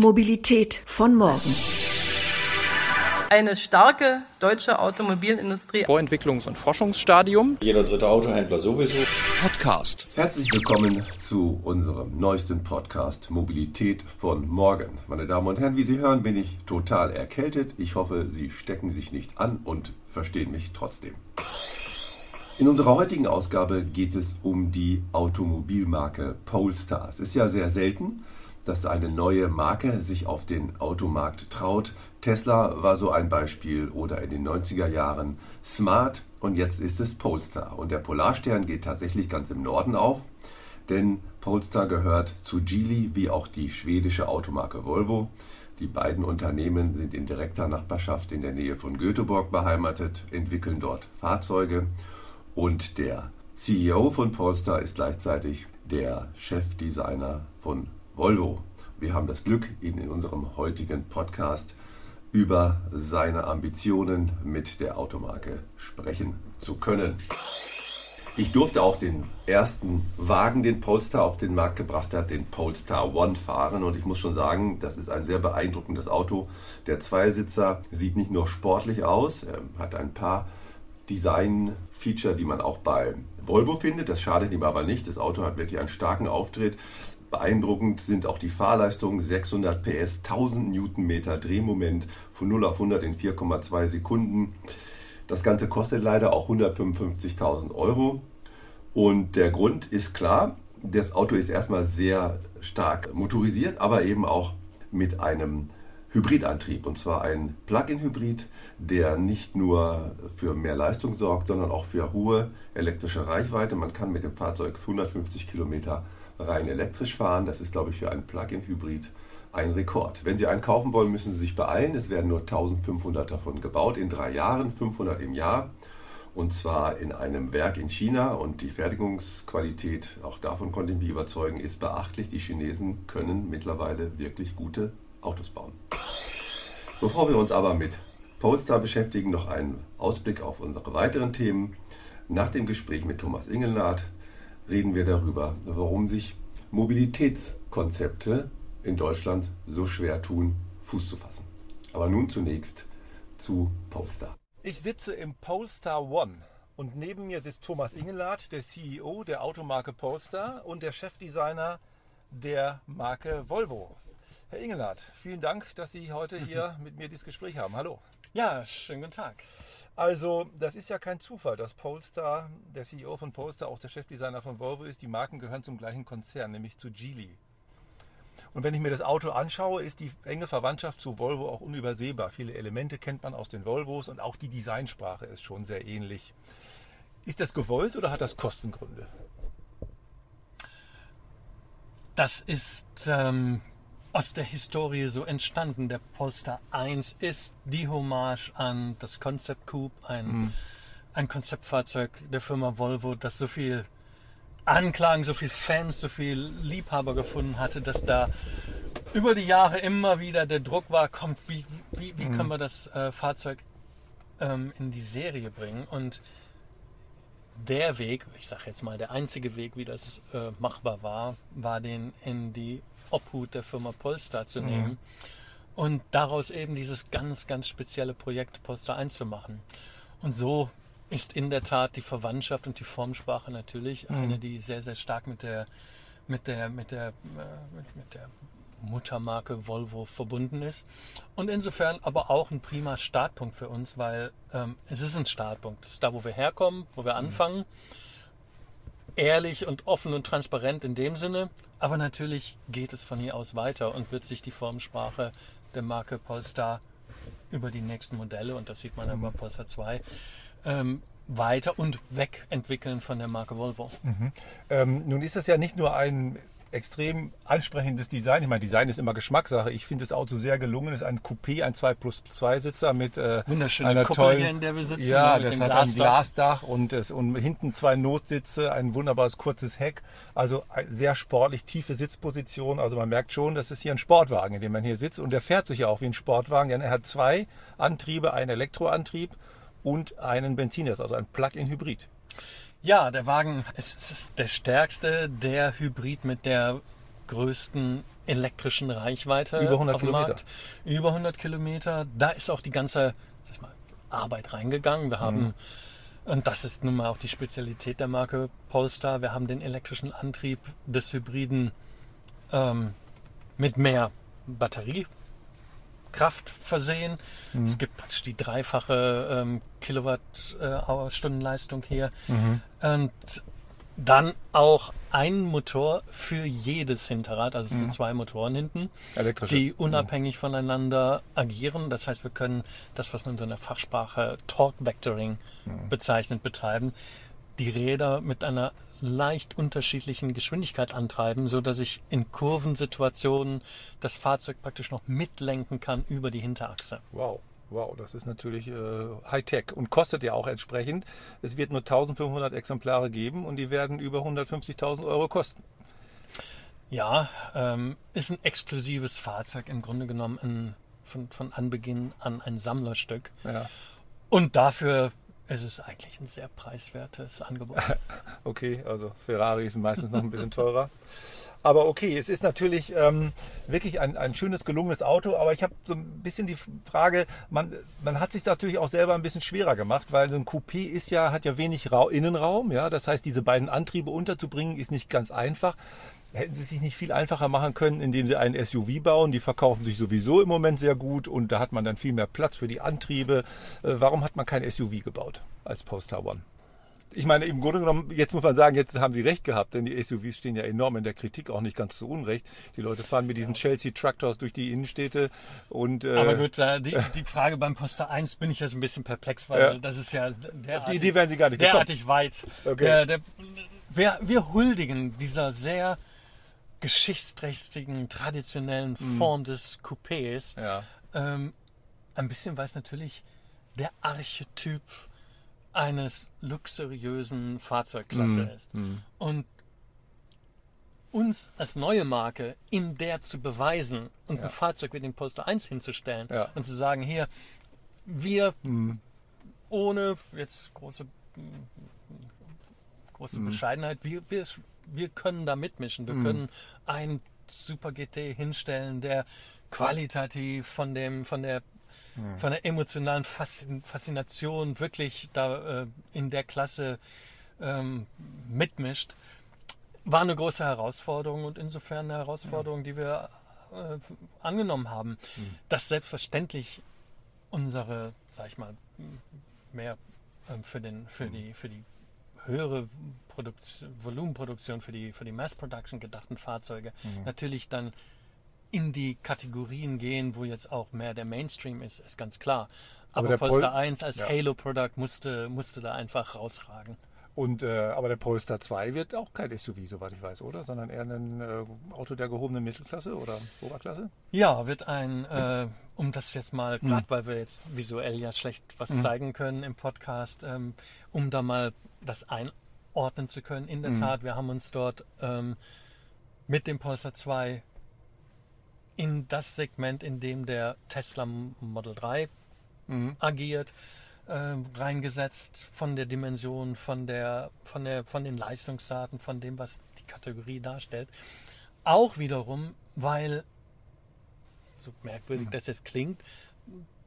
Automobilität von morgen. Eine starke deutsche Automobilindustrie. Vorentwicklungs- und Forschungsstadium. Jeder dritte Autohändler sowieso. Podcast. Herzlich willkommen zu unserem neuesten Podcast Mobilität von morgen. Meine Damen und Herren, wie Sie hören, bin ich total erkältet. Ich hoffe, Sie stecken sich nicht an und verstehen mich trotzdem. In unserer heutigen Ausgabe geht es um die Automobilmarke Polestar. Es ist ja sehr selten, dass eine neue Marke sich auf den Automarkt traut. Tesla war so ein Beispiel oder in den 90er Jahren Smart und jetzt ist es Polestar. Und der Polarstern geht tatsächlich ganz im Norden auf, denn Polestar gehört zu Geely wie auch die schwedische Automarke Volvo. Die beiden Unternehmen sind in direkter Nachbarschaft in der Nähe von Göteborg beheimatet, entwickeln dort Fahrzeuge und der CEO von Polestar ist gleichzeitig der Chefdesigner von Volvo. Wir haben das Glück, ihn in unserem heutigen Podcast über seine Ambitionen mit der Automarke sprechen zu können. Ich durfte auch den ersten Wagen, den Polestar auf den Markt gebracht hat, den Polestar One fahren. Und ich muss schon sagen, das ist ein sehr beeindruckendes Auto. Der Zweisitzer sieht nicht nur sportlich aus, hat ein paar Design-Feature, die man auch bei Volvo findet. Das schadet ihm aber nicht. Das Auto hat wirklich einen starken Auftritt. Beeindruckend sind auch die Fahrleistungen. 600 PS, 1000 Newtonmeter Drehmoment von 0 auf 100 in 4,2 Sekunden. Das Ganze kostet leider auch 155.000 Euro. Und der Grund ist klar, das Auto ist erstmal sehr stark motorisiert, aber eben auch mit einem Hybridantrieb. Und zwar ein Plug-in-Hybrid, der nicht nur für mehr Leistung sorgt, sondern auch für hohe elektrische Reichweite. Man kann mit dem Fahrzeug 150 Kilometer rein elektrisch fahren. Das ist, glaube ich, für einen Plug-in-Hybrid ein Rekord. Wenn Sie einen kaufen wollen, müssen Sie sich beeilen. Es werden nur 1500 davon gebaut in drei Jahren, 500 im Jahr. Und zwar in einem Werk in China. Und die Fertigungsqualität, auch davon konnte ich mich überzeugen, ist beachtlich. Die Chinesen können mittlerweile wirklich gute Autos bauen. Bevor wir uns aber mit Polestar beschäftigen, noch einen Ausblick auf unsere weiteren Themen. Nach dem Gespräch mit Thomas Ingelnath reden wir darüber, warum sich Mobilitätskonzepte in Deutschland so schwer tun, Fuß zu fassen. Aber nun zunächst zu Polestar. Ich sitze im Polestar One und neben mir sitzt Thomas Ingelnath, der CEO der Automarke Polestar und der Chefdesigner der Marke Volvo. Herr Ingelhardt, vielen Dank, dass Sie heute hier mit mir dieses Gespräch haben. Hallo. Ja, schönen guten Tag. Also, das ist ja kein Zufall, dass Polestar, der CEO von Polestar, auch der Chefdesigner von Volvo ist. Die Marken gehören zum gleichen Konzern, nämlich zu Geely. Und wenn ich mir das Auto anschaue, ist die enge Verwandtschaft zu Volvo auch unübersehbar. Viele Elemente kennt man aus den Volvos und auch die Designsprache ist schon sehr ähnlich. Ist das gewollt oder hat das Kostengründe? Das ist ähm, aus der Historie so entstanden. Der Polestar 1 ist die Hommage an das Concept Coupe, ein, mhm. ein Konzeptfahrzeug der Firma Volvo, das so viel Anklagen, so viel Fans, so viel Liebhaber gefunden hatte, dass da über die Jahre immer wieder der Druck war, kommt, wie, wie, wie mhm. können wir das äh, Fahrzeug ähm, in die Serie bringen? Und der Weg, ich sage jetzt mal der einzige Weg, wie das äh, machbar war, war den in die Obhut der Firma Polestar zu nehmen mhm. und daraus eben dieses ganz, ganz spezielle Projekt Polestar 1 zu machen. Und so ist in der Tat die Verwandtschaft und die Formsprache natürlich mhm. eine, die sehr, sehr stark mit der, mit der, mit der, äh, mit, mit der Muttermarke Volvo verbunden ist. Und insofern aber auch ein prima Startpunkt für uns, weil ähm, es ist ein Startpunkt. Das ist da, wo wir herkommen, wo wir mhm. anfangen. Ehrlich und offen und transparent in dem Sinne. Aber natürlich geht es von hier aus weiter und wird sich die Formsprache der Marke Polestar über die nächsten Modelle, und das sieht man ja mhm. bei Polestar 2, ähm, weiter und wegentwickeln von der Marke Volvo. Mhm. Ähm, nun ist das ja nicht nur ein extrem ansprechendes Design. Ich meine, Design ist immer Geschmackssache. Ich finde das Auto sehr gelungen. Es ist ein Coupé, ein 2 plus 2 Sitzer mit äh, einer Kuppel tollen, in der wir sitzen. Ja, das hat Glasdach. ein Glasdach und, es, und hinten zwei Notsitze, ein wunderbares kurzes Heck. Also sehr sportlich, tiefe Sitzposition. Also man merkt schon, das ist hier ein Sportwagen, in dem man hier sitzt. Und der fährt sich ja auch wie ein Sportwagen, denn er hat zwei Antriebe, einen Elektroantrieb und einen Benziner, also ein Plug-in-Hybrid. Ja, der Wagen ist, der stärkste, der Hybrid mit der größten elektrischen Reichweite Über 100 auf dem Kilometer. Über 100 Kilometer. Da ist auch die ganze mal, Arbeit reingegangen. Wir haben, und das ist nun mal auch die Spezialität der Marke Polestar, wir haben den elektrischen Antrieb des Hybriden ähm, mit mehr Batteriekraft versehen. Es gibt praktisch die dreifache ähm, Kilowattstundenleistung hier. Und dann auch ein Motor für jedes Hinterrad, also es sind zwei Motoren hinten, die unabhängig voneinander agieren. Das heißt, wir können das, was man so in der Fachsprache Torque Vectoring bezeichnet, betreiben. Die Räder mit einer leicht unterschiedlichen Geschwindigkeit antreiben, so dass ich in Kurvensituationen das Fahrzeug praktisch noch mitlenken kann über die Hinterachse. Wow. Wow, das ist natürlich äh, Hightech und kostet ja auch entsprechend. Es wird nur 1500 Exemplare geben und die werden über 150.000 Euro kosten. Ja, ähm, ist ein exklusives Fahrzeug, im Grunde genommen ein, von, von Anbeginn an ein Sammlerstück. Ja. Und dafür ist es eigentlich ein sehr preiswertes Angebot. Okay, also Ferrari ist meistens noch ein bisschen teurer. Aber okay, es ist natürlich ähm, wirklich ein, ein schönes, gelungenes Auto. Aber ich habe so ein bisschen die Frage, man, man hat sich natürlich auch selber ein bisschen schwerer gemacht, weil so ein Coupé ist ja, hat ja wenig Ra Innenraum. Ja? Das heißt, diese beiden Antriebe unterzubringen, ist nicht ganz einfach. Hätten sie sich nicht viel einfacher machen können, indem sie einen SUV bauen. Die verkaufen sich sowieso im Moment sehr gut und da hat man dann viel mehr Platz für die Antriebe. Äh, warum hat man kein SUV gebaut als Polestar One? Ich meine, im Grunde genommen, jetzt muss man sagen, jetzt haben sie recht gehabt, denn die SUVs stehen ja enorm in der Kritik, auch nicht ganz zu Unrecht. Die Leute fahren mit diesen Chelsea Tractors durch die Innenstädte und äh, Aber gut, äh, die, die Frage beim Poster 1 bin ich jetzt ein bisschen perplex, weil Ja. das ist ja derartig, die Idee wären sie gar nicht gekommen. derartig weit. Okay. Der, der, wir, wir huldigen dieser sehr geschichtsträchtigen, traditionellen Form des Coupés. Mhm. Ja. Ähm, ein bisschen, weil es natürlich der Archetyp eines luxuriösen Fahrzeugklasse Mhm. ist. Und uns als neue Marke in der zu beweisen und ein Fahrzeug wie den Poster 1 hinzustellen Ja. und zu sagen, hier, wir ohne jetzt große, große Bescheidenheit, wir, wir, wir können da mitmischen. Wir können einen Super GT hinstellen, der qualitativ von dem, von der von der emotionalen Faszin- Faszination wirklich da äh, in der Klasse ähm, mitmischt, war eine große Herausforderung und insofern eine Herausforderung, die wir äh, angenommen haben, dass selbstverständlich unsere, sag ich mal, mehr ähm, für, den, für, die, für die höhere Produktion, Volumenproduktion, für die, für die Mass Production gedachten Fahrzeuge natürlich dann in die Kategorien gehen, wo jetzt auch mehr der Mainstream ist, ist ganz klar. Aber Aber, Polestar Pol- 1 als Ja. Halo-Product musste, musste da einfach rausragen. Und, äh, aber der Polestar 2 wird auch kein SUV, soweit ich weiß, oder? Sondern eher ein äh, Auto der gehobenen Mittelklasse oder Oberklasse? Ja, wird ein, äh, um das jetzt mal, Mhm. gerade weil wir jetzt visuell ja schlecht was zeigen können im Podcast, ähm, um da mal das einordnen zu können. In Mhm. der Tat, wir haben uns dort ähm, mit dem Polestar 2 in das Segment, in dem der Tesla Model 3 Mhm. agiert, äh, reingesetzt von der Dimension, von der, von der, von den Leistungsdaten, von dem, was die Kategorie darstellt. Auch wiederum, weil, so merkwürdig das jetzt klingt,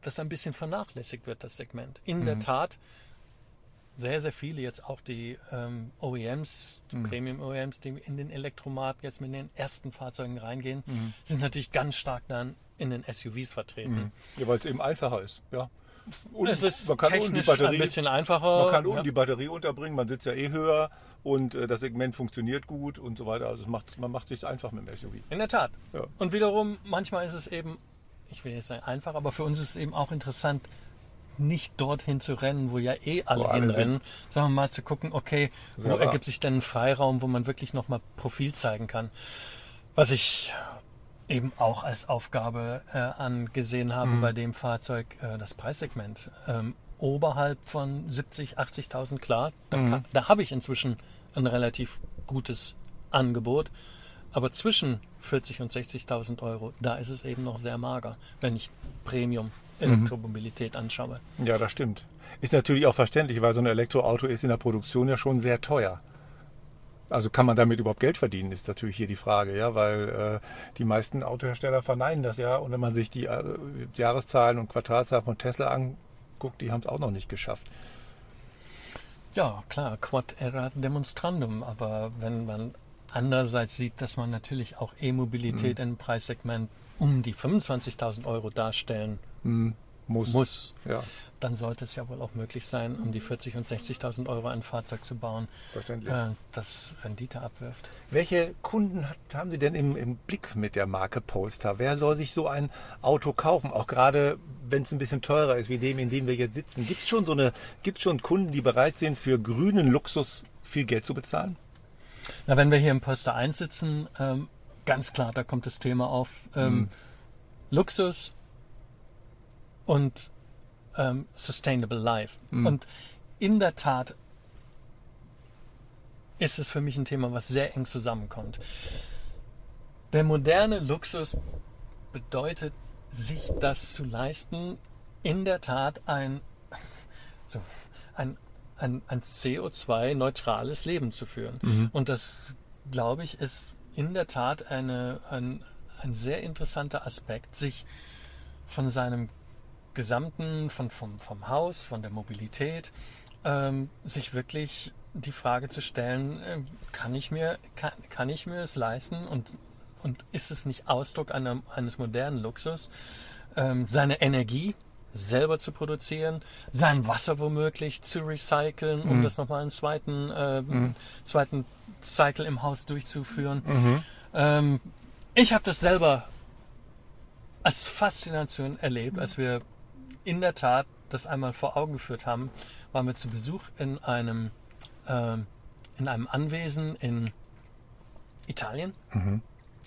das ein bisschen vernachlässigt wird, das Segment. In der Tat, sehr, sehr viele jetzt auch die ähm, OEMs, die Premium-OEMs, die in den Elektromarkt jetzt mit den ersten Fahrzeugen reingehen, sind natürlich ganz stark dann in den SUVs vertreten. Ja, weil es eben einfacher ist. Ja. Und Es ist man kann unten die technisch Batterie, ein bisschen einfacher. man kann unten ja. die Batterie unterbringen, man sitzt ja eh höher und äh, das Segment funktioniert gut und so weiter. Also es macht, man macht sich einfach mit dem SUV. In der Tat. Ja. Und wiederum, manchmal ist es eben, ich will jetzt sagen einfach, aber für uns ist es eben auch interessant, nicht dorthin zu rennen, wo ja eh alle alle hinrennen, sondern mal zu gucken, okay, wo Ja. ergibt sich denn ein Freiraum, wo man wirklich nochmal Profil zeigen kann. Was ich eben auch als Aufgabe äh, angesehen habe bei dem Fahrzeug, äh, das Preissegment. Ähm, oberhalb von 70, 80.000 klar, da, kann- da habe ich inzwischen ein relativ gutes Angebot. Aber zwischen 40 und 60.000 Euro, da ist es eben noch sehr mager, wenn ich Premium Elektromobilität anschaue. Ja, das stimmt. Ist natürlich auch verständlich, weil so ein Elektroauto ist in der Produktion ja schon sehr teuer. Also kann man damit überhaupt Geld verdienen, ist natürlich hier die Frage, ja, weil äh, die meisten Autohersteller verneinen das ja. Und wenn man sich die äh, Jahreszahlen und Quartalzahlen von Tesla anguckt, die haben es auch noch nicht geschafft. Ja, klar, Quad erat demonstrandum, aber wenn man andererseits sieht, dass man natürlich auch E-Mobilität Mhm. im Preissegment um die 25.000 Euro darstellen Muss. muss, Ja, dann sollte es ja wohl auch möglich sein, um die 40.000 und 60.000 Euro ein Fahrzeug zu bauen, verständlich. äh, das Rendite abwirft. Welche Kunden hat, haben Sie denn im, im Blick mit der Marke Polestar? Wer soll sich so ein Auto kaufen? Auch gerade, wenn es ein bisschen teurer ist, wie dem, in dem wir jetzt sitzen. Gibt es schon so eine, schon Kunden, die bereit sind, für grünen Luxus viel Geld zu bezahlen? Na, wenn wir hier im Polster 1 sitzen, ähm, ganz klar, da kommt das Thema auf ähm, Luxus und ähm, Sustainable Life. Und in der Tat ist es für mich ein Thema, was sehr eng zusammenkommt. Der moderne Luxus bedeutet, sich das zu leisten, in der Tat ein, so, ein, ein, ein CO2-neutrales Leben zu führen. Und das, glaube ich, ist in der Tat eine, ein, ein sehr interessanter Aspekt, sich von seinem gesamten, von, vom, vom Haus, von der Mobilität, ähm, sich wirklich die Frage zu stellen, äh, kann ich mir, kann, kann ich mir es leisten und, und ist es nicht Ausdruck einer, eines modernen Luxus, ähm, seine Energie selber zu produzieren, sein Wasser womöglich zu recyceln, um das nochmal einen zweiten, äh, zweiten Cycle im Haus durchzuführen. Ähm, ich habe das selber als Faszination erlebt, als wir in der Tat das einmal vor Augen geführt haben, waren wir zu Besuch in einem, ähm, in einem Anwesen in Italien,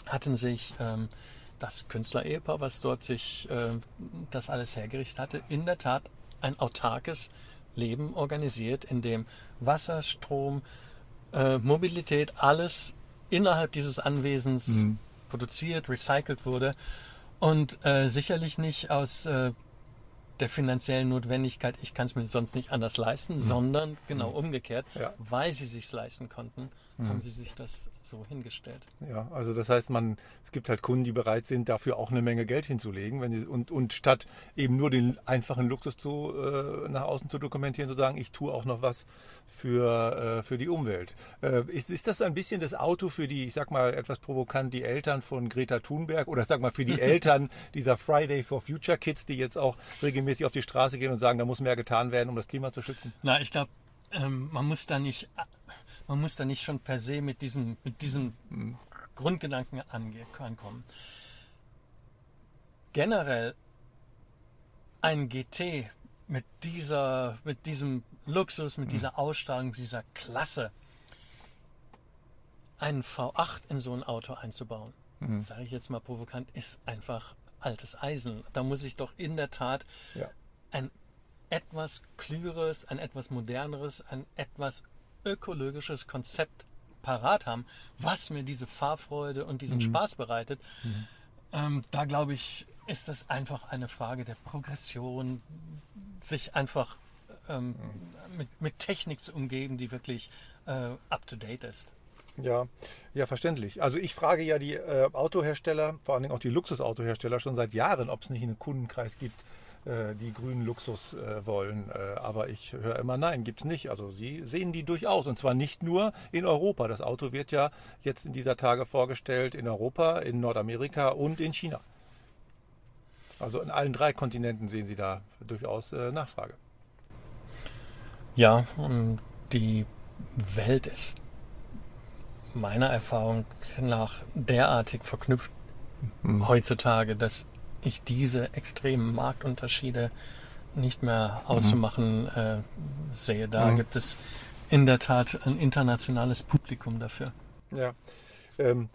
hatten sich ähm, das Künstlerehepaar, was dort sich äh, das alles hergerichtet hatte, in der Tat ein autarkes Leben organisiert, in dem Wasser, Strom, äh, Mobilität, alles innerhalb dieses Anwesens produziert, recycelt wurde und äh, sicherlich nicht aus äh, der finanziellen Notwendigkeit, ich kann es mir sonst nicht anders leisten, sondern genau umgekehrt, Ja. weil sie sich leisten konnten, haben sie sich das so hingestellt. Ja, also das heißt, man, es gibt halt Kunden, die bereit sind, dafür auch eine Menge Geld hinzulegen, wenn sie, und, und statt eben nur den einfachen Luxus zu, äh, nach außen zu dokumentieren, zu sagen, ich tue auch noch was für, äh, für die Umwelt. Äh, ist, ist das so ein bisschen das Auto für die, ich sag mal etwas provokant, die Eltern von Greta Thunberg oder sag mal für die Eltern dieser Friday for Future Kids, die jetzt auch regelmäßig auf die Straße gehen und sagen, da muss mehr getan werden, um das Klima zu schützen? Na, ich glaube, ähm, man muss da nicht, man muss da nicht schon per se mit diesem, mit diesem Grundgedanken ange ankommen. Generell ein GT mit dieser, mit diesem Luxus, mit dieser Ausstrahlung, mit dieser Klasse, einen V8 in so ein Auto einzubauen, sage ich jetzt mal provokant, ist einfach altes Eisen. Da muss ich doch in der Tat Ja. ein etwas klügeres, ein etwas moderneres, ein etwas ökologisches Konzept parat haben, was mir diese Fahrfreude und diesen Spaß bereitet. Ähm, da glaube ich, ist das einfach eine Frage der Progression, sich einfach ähm, mit, mit Technik zu umgeben, die wirklich äh, up-to-date ist. Ja, ja, verständlich. Also ich frage ja die äh, Autohersteller, vor allen Dingen auch die Luxusautohersteller schon seit Jahren, ob es nicht einen Kundenkreis gibt, die grünen Luxus äh, wollen. Äh, aber ich höre immer, nein, gibt es nicht. Also sie sehen die durchaus. Und zwar nicht nur in Europa. Das Auto wird ja jetzt in dieser Tage vorgestellt in Europa, in Nordamerika und in China. Also in allen drei Kontinenten sehen Sie da durchaus äh, Nachfrage. Ja, und die Welt ist meiner Erfahrung nach derartig verknüpft heutzutage, dass ich diese extremen Marktunterschiede nicht mehr auszumachen äh, sehe. Da Mhm. gibt es in der Tat ein internationales Publikum dafür. Ja. Ähm,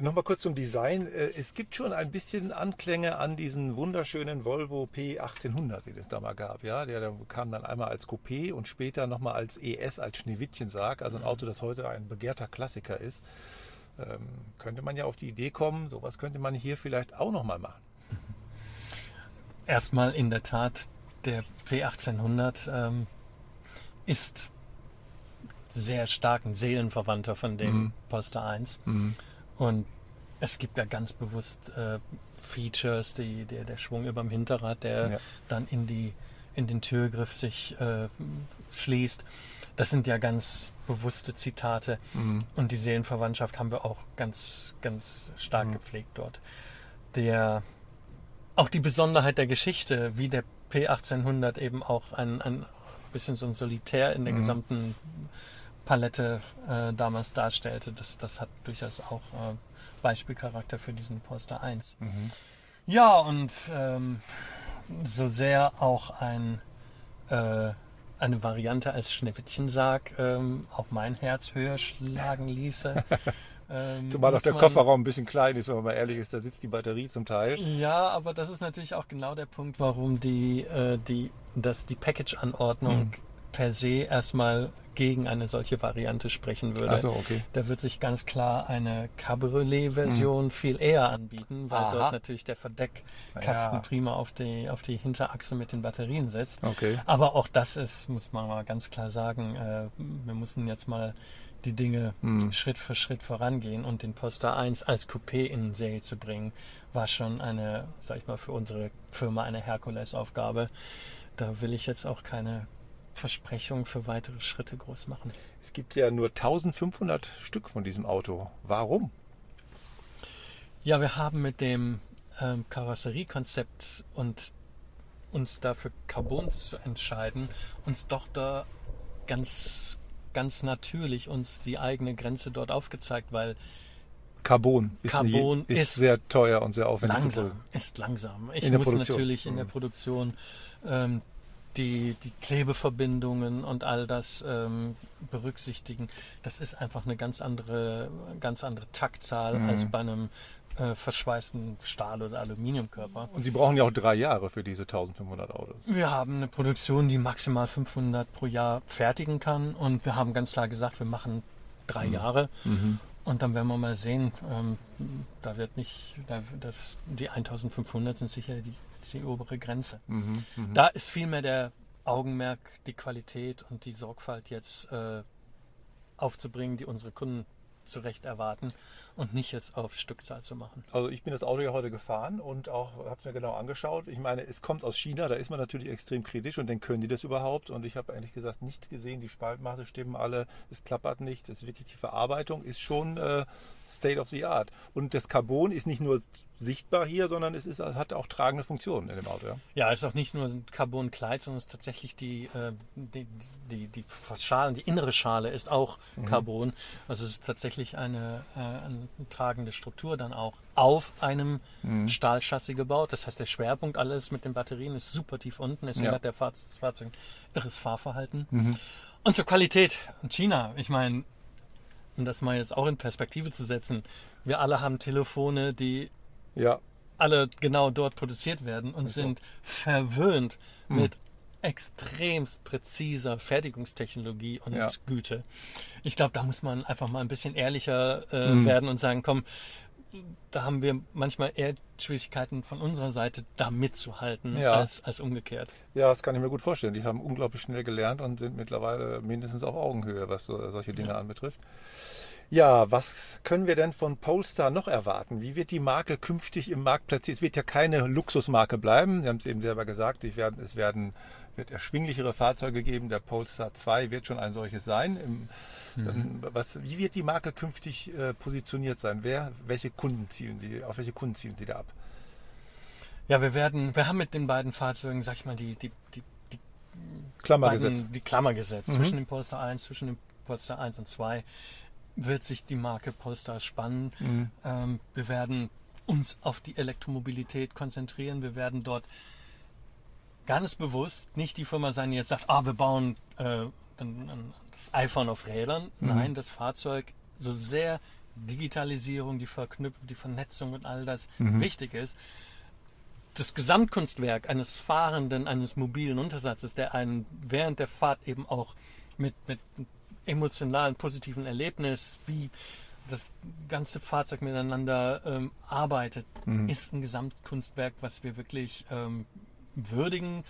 Nochmal kurz zum Design. Äh, Es gibt schon ein bisschen Anklänge an diesen wunderschönen Volvo P1800, den es da mal gab. Ja, der, der kam dann einmal als Coupé und später nochmal als ES, als Schneewittchensarg. Also ein Auto, das heute ein begehrter Klassiker ist. Ähm, könnte man ja auf die Idee kommen, sowas könnte man hier vielleicht auch nochmal machen. Erstmal in der Tat, der P1800 ähm, ist sehr stark ein Seelenverwandter von dem Mhm. Polestar 1. Und es gibt da ganz bewusst äh, Features, die, der, der Schwung über dem Hinterrad, der Ja. dann in, die, in den Türgriff sich äh, schließt. Das sind ja ganz bewusste Zitate. Mhm. Und die Seelenverwandtschaft haben wir auch ganz, ganz stark gepflegt dort. Der, auch die Besonderheit der Geschichte, wie der P1800 eben auch ein, ein bisschen so ein Solitär in der gesamten Palette äh, damals darstellte, das, das hat durchaus auch äh, Beispielcharakter für diesen Poster 1. Ja, und ähm, so sehr auch ein, äh, eine Variante als Schneewittchensarg ähm, auch mein Herz höher schlagen ließe. ähm, Zumal auch der man- Kofferraum ein bisschen klein ist, wenn man mal ehrlich ist, da sitzt die Batterie zum Teil. Ja, aber das ist natürlich auch genau der Punkt, warum die, äh, die, dass die Package-Anordnung Hm. per se erstmal gegen eine solche Variante sprechen würde. Achso, okay. Da wird sich ganz klar eine Cabriolet-Version viel eher anbieten, weil. Aha. dort natürlich der Verdeckkasten Ja. prima auf die, auf die Hinterachse mit den Batterien sitzt. Okay. Aber auch das ist, muss man mal ganz klar sagen, äh, wir müssen jetzt mal die Dinge Hm. Schritt für Schritt vorangehen und den Poster 1 als Coupé in Serie zu bringen, war schon eine, sag ich mal, für unsere Firma eine Herkulesaufgabe. Da will ich jetzt auch keine Versprechung für weitere Schritte groß machen. Es gibt ja nur 1500 Stück von diesem Auto. Warum? Ja, wir haben mit dem ähm, Karosseriekonzept und uns dafür Carbon zu entscheiden, uns doch da ganz, ganz natürlich uns die eigene Grenze dort aufgezeigt, weil Carbon ist, Carbon ist, ist sehr teuer und sehr aufwendig langsam ist langsam. Ich muss Produktion. natürlich in der Mhm. Produktion ähm, die, die Klebeverbindungen und all das ähm, berücksichtigen. Das ist einfach eine ganz andere, ganz andere Taktzahl Mhm. als bei einem äh, verschweißten Stahl- oder Aluminiumkörper. Und Sie brauchen ja auch drei Jahre für diese 1500 Autos. Wir haben eine Produktion, die maximal 500 pro Jahr fertigen kann und wir haben ganz klar gesagt, wir machen drei Mhm. Jahre und dann werden wir mal sehen. Ähm, da wird nicht, da, das, die 1500 sind sicher die, die obere Grenze. Mhm. Mhm. Da ist vielmehr der Augenmerk, die Qualität und die Sorgfalt jetzt äh, aufzubringen, die unsere Kunden zu Recht erwarten und nicht jetzt auf Stückzahl zu machen. Also ich bin das Auto ja heute gefahren und auch habe es mir genau angeschaut. Ich meine, es kommt aus China, da ist man natürlich extrem kritisch und dann können die das überhaupt. Und ich habe eigentlich gesagt nichts gesehen, die Spaltmaße stimmen alle, es klappert nicht, es ist wirklich die Verarbeitung ist schon äh, State of the Art. Und das Carbon ist nicht nur sichtbar hier, sondern es ist, hat auch tragende Funktionen in dem Auto. Ja? Ja, es ist auch nicht nur ein Carbon-Kleid, sondern es ist tatsächlich die, äh, die, die, die Schale, die innere Schale ist auch Carbon. Also es ist tatsächlich eine, äh, eine tragende Struktur dann auch auf einem Stahlchassis gebaut. Das heißt, der Schwerpunkt alles mit den Batterien ist super tief unten. Deswegen Ja. hat der Fahr das Fahrzeug irres Fahrverhalten. Und zur Qualität. China, ich meine, um das mal jetzt auch in Perspektive zu setzen, wir alle haben Telefone, die Ja, alle genau dort produziert werden und so. sind verwöhnt Hm. mit extremst präziser Fertigungstechnologie und Ja. Güte. Ich glaube, da muss man einfach mal ein bisschen ehrlicher äh, Hm. werden und sagen, komm, da haben wir manchmal eher Schwierigkeiten von unserer Seite, da mitzuhalten, Ja. als, als umgekehrt. ja, das kann ich mir gut vorstellen. Die haben unglaublich schnell gelernt und sind mittlerweile mindestens auf Augenhöhe, was so, solche Dinge anbetrifft. Ja, was können wir denn von Polestar noch erwarten? Wie wird die Marke künftig im Markt platziert? Es wird ja keine Luxusmarke bleiben. Sie haben es eben selber gesagt. Werden, es werden, wird erschwinglichere Fahrzeuge geben. Der Polestar 2 wird schon ein solches sein. Im, dann, was, wie wird die Marke künftig äh, positioniert sein? Wer, welche Kunden zielen Sie, auf welche Kunden zielen Sie da ab? Ja, wir werden, wir haben mit den beiden Fahrzeugen, sag ich mal, die, die, die, die Klammer beiden, gesetzt. die Klammer gesetzt. Mhm. Zwischen dem Polestar 1, zwischen dem Polestar 1 und 2 wird sich die Marke Polestar spannen. Mhm. Ähm, wir werden uns auf die Elektromobilität konzentrieren. Wir werden dort ganz bewusst nicht die Firma sein, die jetzt sagt, ah, wir bauen äh, ein, ein, das iPhone auf Rädern. Mhm. Nein, das Fahrzeug, so sehr Digitalisierung, die Verknüpfung, die Vernetzung und all das Mhm. wichtig ist, das Gesamtkunstwerk eines fahrenden, eines mobilen Untersatzes, der einen während der Fahrt eben auch mit, mit emotionalen, positiven Erlebnis, wie das ganze Fahrzeug miteinander ähm, arbeitet, ist ein Gesamtkunstwerk, was wir wirklich ähm, würdigen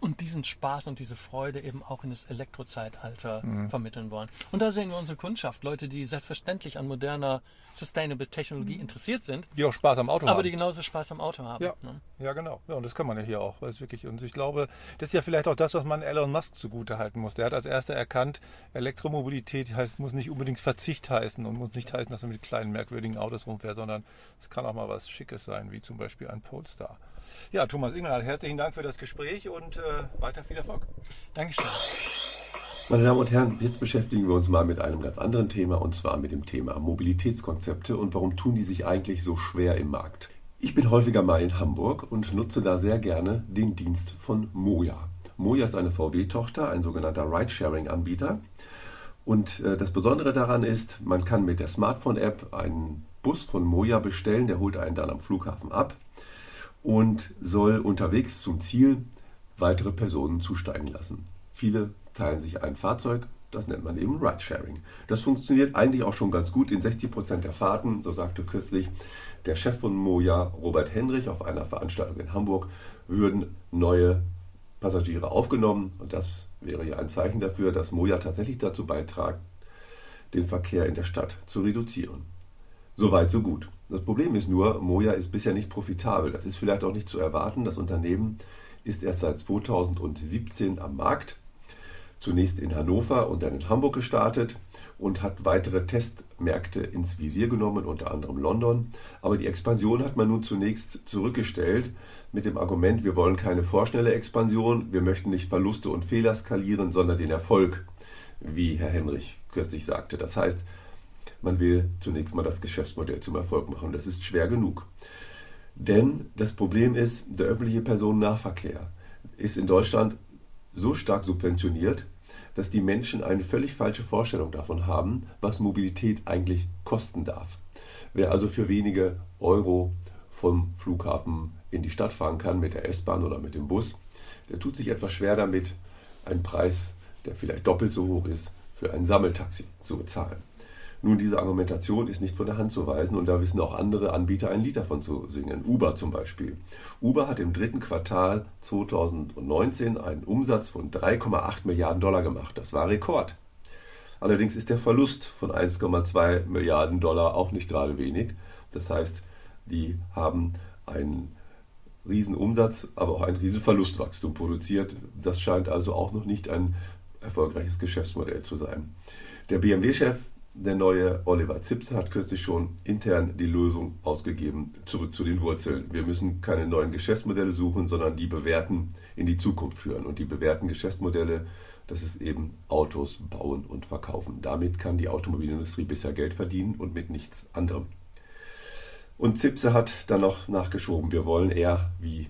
und diesen Spaß und diese Freude eben auch in das Elektrozeitalter mhm. vermitteln wollen. Und da sehen wir unsere Kundschaft, Leute, die selbstverständlich an moderner Sustainable Technologie mhm. interessiert sind. Die auch Spaß am Auto aber haben. Aber die genauso Spaß am Auto haben. Ja, ne? ja genau. Ja, und das kann man ja hier auch. Das wirklich, und ich glaube, das ist ja vielleicht auch das, was man Elon Musk zugute halten muss. Der hat als erster erkannt, Elektromobilität heißt, muss nicht unbedingt Verzicht heißen und muss nicht heißen, dass man mit kleinen, merkwürdigen Autos rumfährt, sondern es kann auch mal was Schickes sein, wie zum Beispiel ein Polestar. Ja, Thomas Ingelhardt, herzlichen Dank für das Gespräch und äh, weiter viel Erfolg. Dankeschön. Meine Damen und Herren, jetzt beschäftigen wir uns mal mit einem ganz anderen Thema und zwar mit dem Thema Mobilitätskonzepte und warum tun die sich eigentlich so schwer im Markt. Ich bin häufiger mal in Hamburg und nutze da sehr gerne den Dienst von Moja. Moja ist eine VW-Tochter, ein sogenannter Ridesharing-Anbieter. Und äh, das Besondere daran ist, man kann mit der Smartphone-App einen Bus von Moja bestellen, der holt einen dann am Flughafen ab und soll unterwegs zum Ziel weitere Personen zusteigen lassen. Viele teilen sich ein Fahrzeug, das nennt man eben Ridesharing. Das funktioniert eigentlich auch schon ganz gut in 60 Prozent der Fahrten, so sagte kürzlich der Chef von Moja, Robert Henrich, auf einer Veranstaltung in Hamburg, würden neue Passagiere aufgenommen und das wäre ja ein Zeichen dafür, dass Moja tatsächlich dazu beiträgt, den Verkehr in der Stadt zu reduzieren. Soweit, so gut. Das Problem ist nur, Moja ist bisher nicht profitabel. Das ist vielleicht auch nicht zu erwarten. Das Unternehmen ist erst seit 2017 am Markt. Zunächst in Hannover und dann in Hamburg gestartet und hat weitere Testmärkte ins Visier genommen, unter anderem London. Aber die Expansion hat man nun zunächst zurückgestellt mit dem Argument, wir wollen keine vorschnelle Expansion, wir möchten nicht Verluste und Fehler skalieren, sondern den Erfolg, wie Herr Henrich kürzlich sagte. Das heißt, man will zunächst mal das Geschäftsmodell zum Erfolg machen. Das ist schwer genug. Denn das Problem ist, der öffentliche Personennahverkehr ist in Deutschland so stark subventioniert, dass die Menschen eine völlig falsche Vorstellung davon haben, was Mobilität eigentlich kosten darf. Wer also für wenige Euro vom Flughafen in die Stadt fahren kann mit der S-Bahn oder mit dem Bus, der tut sich etwas schwer damit, einen Preis, der vielleicht doppelt so hoch ist, für ein Sammeltaxi zu bezahlen. Nun, diese Argumentation ist nicht von der Hand zu weisen und da wissen auch andere Anbieter ein Lied davon zu singen. Uber zum Beispiel. Uber hat im dritten Quartal 2019 einen Umsatz von 3,8 Milliarden Dollar gemacht. Das war Rekord. Allerdings ist der Verlust von 1,2 Milliarden Dollar auch nicht gerade wenig. Das heißt, die haben einen riesen Umsatz, aber auch ein riesen Verlustwachstum produziert. Das scheint also auch noch nicht ein erfolgreiches Geschäftsmodell zu sein. Der BMW-Chef der neue Oliver Zipse hat kürzlich schon intern die Lösung ausgegeben, zurück zu den Wurzeln. Wir müssen keine neuen Geschäftsmodelle suchen, sondern die bewährten in die Zukunft führen. Und die bewährten Geschäftsmodelle, das ist eben Autos bauen und verkaufen. Damit kann die Automobilindustrie bisher Geld verdienen und mit nichts anderem. Und Zipse hat dann noch nachgeschoben, wir wollen eher wie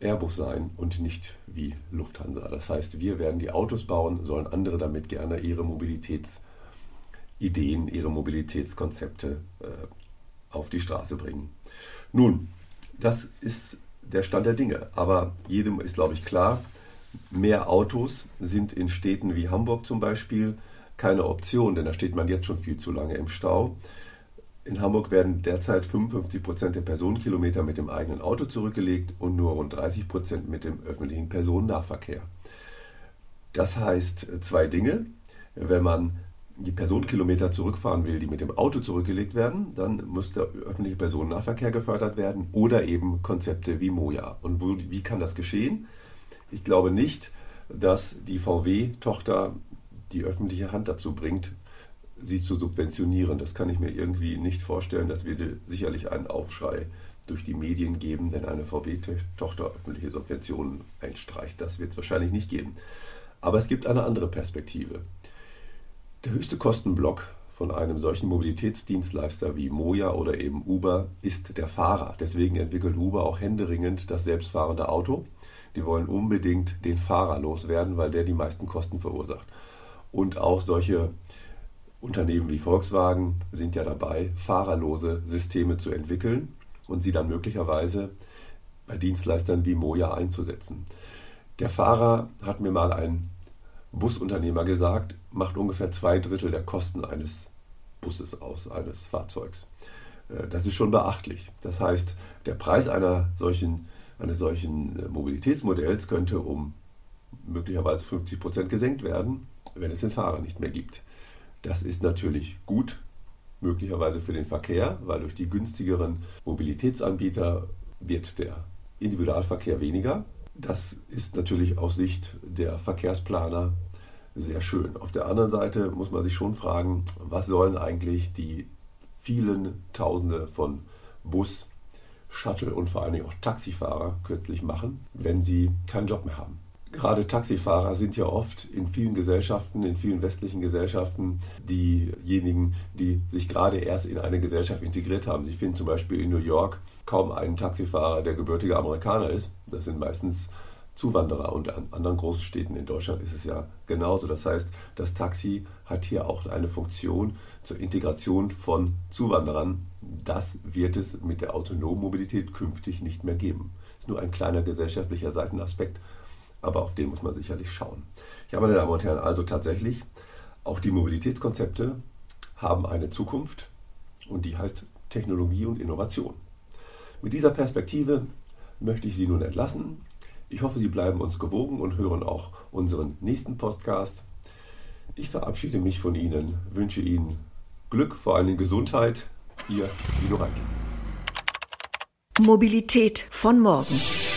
Airbus sein und nicht wie Lufthansa. Das heißt, wir werden die Autos bauen, sollen andere damit gerne ihre Mobilitäts- Ideen, ihre Mobilitätskonzepte äh, auf die Straße bringen. Nun, das ist der Stand der Dinge. Aber jedem ist, glaube ich, klar, mehr Autos sind in Städten wie Hamburg zum Beispiel keine Option, denn da steht man jetzt schon viel zu lange im Stau. In Hamburg werden derzeit 55 Prozent der Personenkilometer mit dem eigenen Auto zurückgelegt und nur rund 30 Prozent mit dem öffentlichen Personennahverkehr. Das heißt zwei Dinge. Wenn man die Personenkilometer zurückfahren will, die mit dem Auto zurückgelegt werden, dann muss der öffentliche Personennahverkehr gefördert werden oder eben Konzepte wie Moja. Und wo, wie kann das geschehen? Ich glaube nicht, dass die VW-Tochter die öffentliche Hand dazu bringt, sie zu subventionieren. Das kann ich mir irgendwie nicht vorstellen. Das würde sicherlich einen Aufschrei durch die Medien geben, wenn eine VW-Tochter öffentliche Subventionen einstreicht. Das wird es wahrscheinlich nicht geben. Aber es gibt eine andere Perspektive. Der höchste Kostenblock von einem solchen Mobilitätsdienstleister wie Moja oder eben Uber ist der Fahrer. Deswegen entwickelt Uber auch händeringend das selbstfahrende Auto. Die wollen unbedingt den Fahrer loswerden, weil der die meisten Kosten verursacht. Und auch solche Unternehmen wie Volkswagen sind ja dabei, fahrerlose Systeme zu entwickeln und sie dann möglicherweise bei Dienstleistern wie Moja einzusetzen. Der Fahrer hat mir mal ein Busunternehmer gesagt, macht ungefähr zwei Drittel der Kosten eines Busses aus, eines Fahrzeugs. Äh, das ist schon beachtlich. Das heißt, der Preis einer solchen, eines solchen äh, Mobilitätsmodells könnte um möglicherweise 50 Prozent gesenkt werden, wenn es den Fahrer nicht mehr gibt. Das ist natürlich gut, möglicherweise für den Verkehr, weil durch die günstigeren Mobilitätsanbieter wird der Individualverkehr weniger. Das ist natürlich aus Sicht der Verkehrsplaner sehr schön. Auf der anderen Seite muss man sich schon fragen, was sollen eigentlich die vielen Tausende von Bus, Shuttle und vor allen Dingen auch Taxifahrer kürzlich machen, wenn sie keinen Job mehr haben. Gerade Taxifahrer sind ja oft in vielen Gesellschaften, in vielen westlichen Gesellschaften diejenigen, die sich gerade erst in eine Gesellschaft integriert haben. Sie finden zum Beispiel in New York kaum einen Taxifahrer, der gebürtiger Amerikaner ist. Das sind meistens Zuwanderer und an anderen großen Städten in Deutschland ist es ja genauso. Das heißt, das Taxi hat hier auch eine Funktion zur Integration von Zuwanderern. Das wird es mit der autonomen Mobilität künftig nicht mehr geben. Das ist nur ein kleiner gesellschaftlicher Seitenaspekt, aber auf den muss man sicherlich schauen. Ja, meine Damen und Herren, also tatsächlich, auch die Mobilitätskonzepte haben eine Zukunft und die heißt Technologie und Innovation. Mit dieser Perspektive möchte ich Sie nun entlassen. Ich hoffe, Sie bleiben uns gewogen und hören auch unseren nächsten Podcast. Ich verabschiede mich von Ihnen, wünsche Ihnen Glück, vor allem Gesundheit. Ihr Dino Reitling. Mobilität von morgen.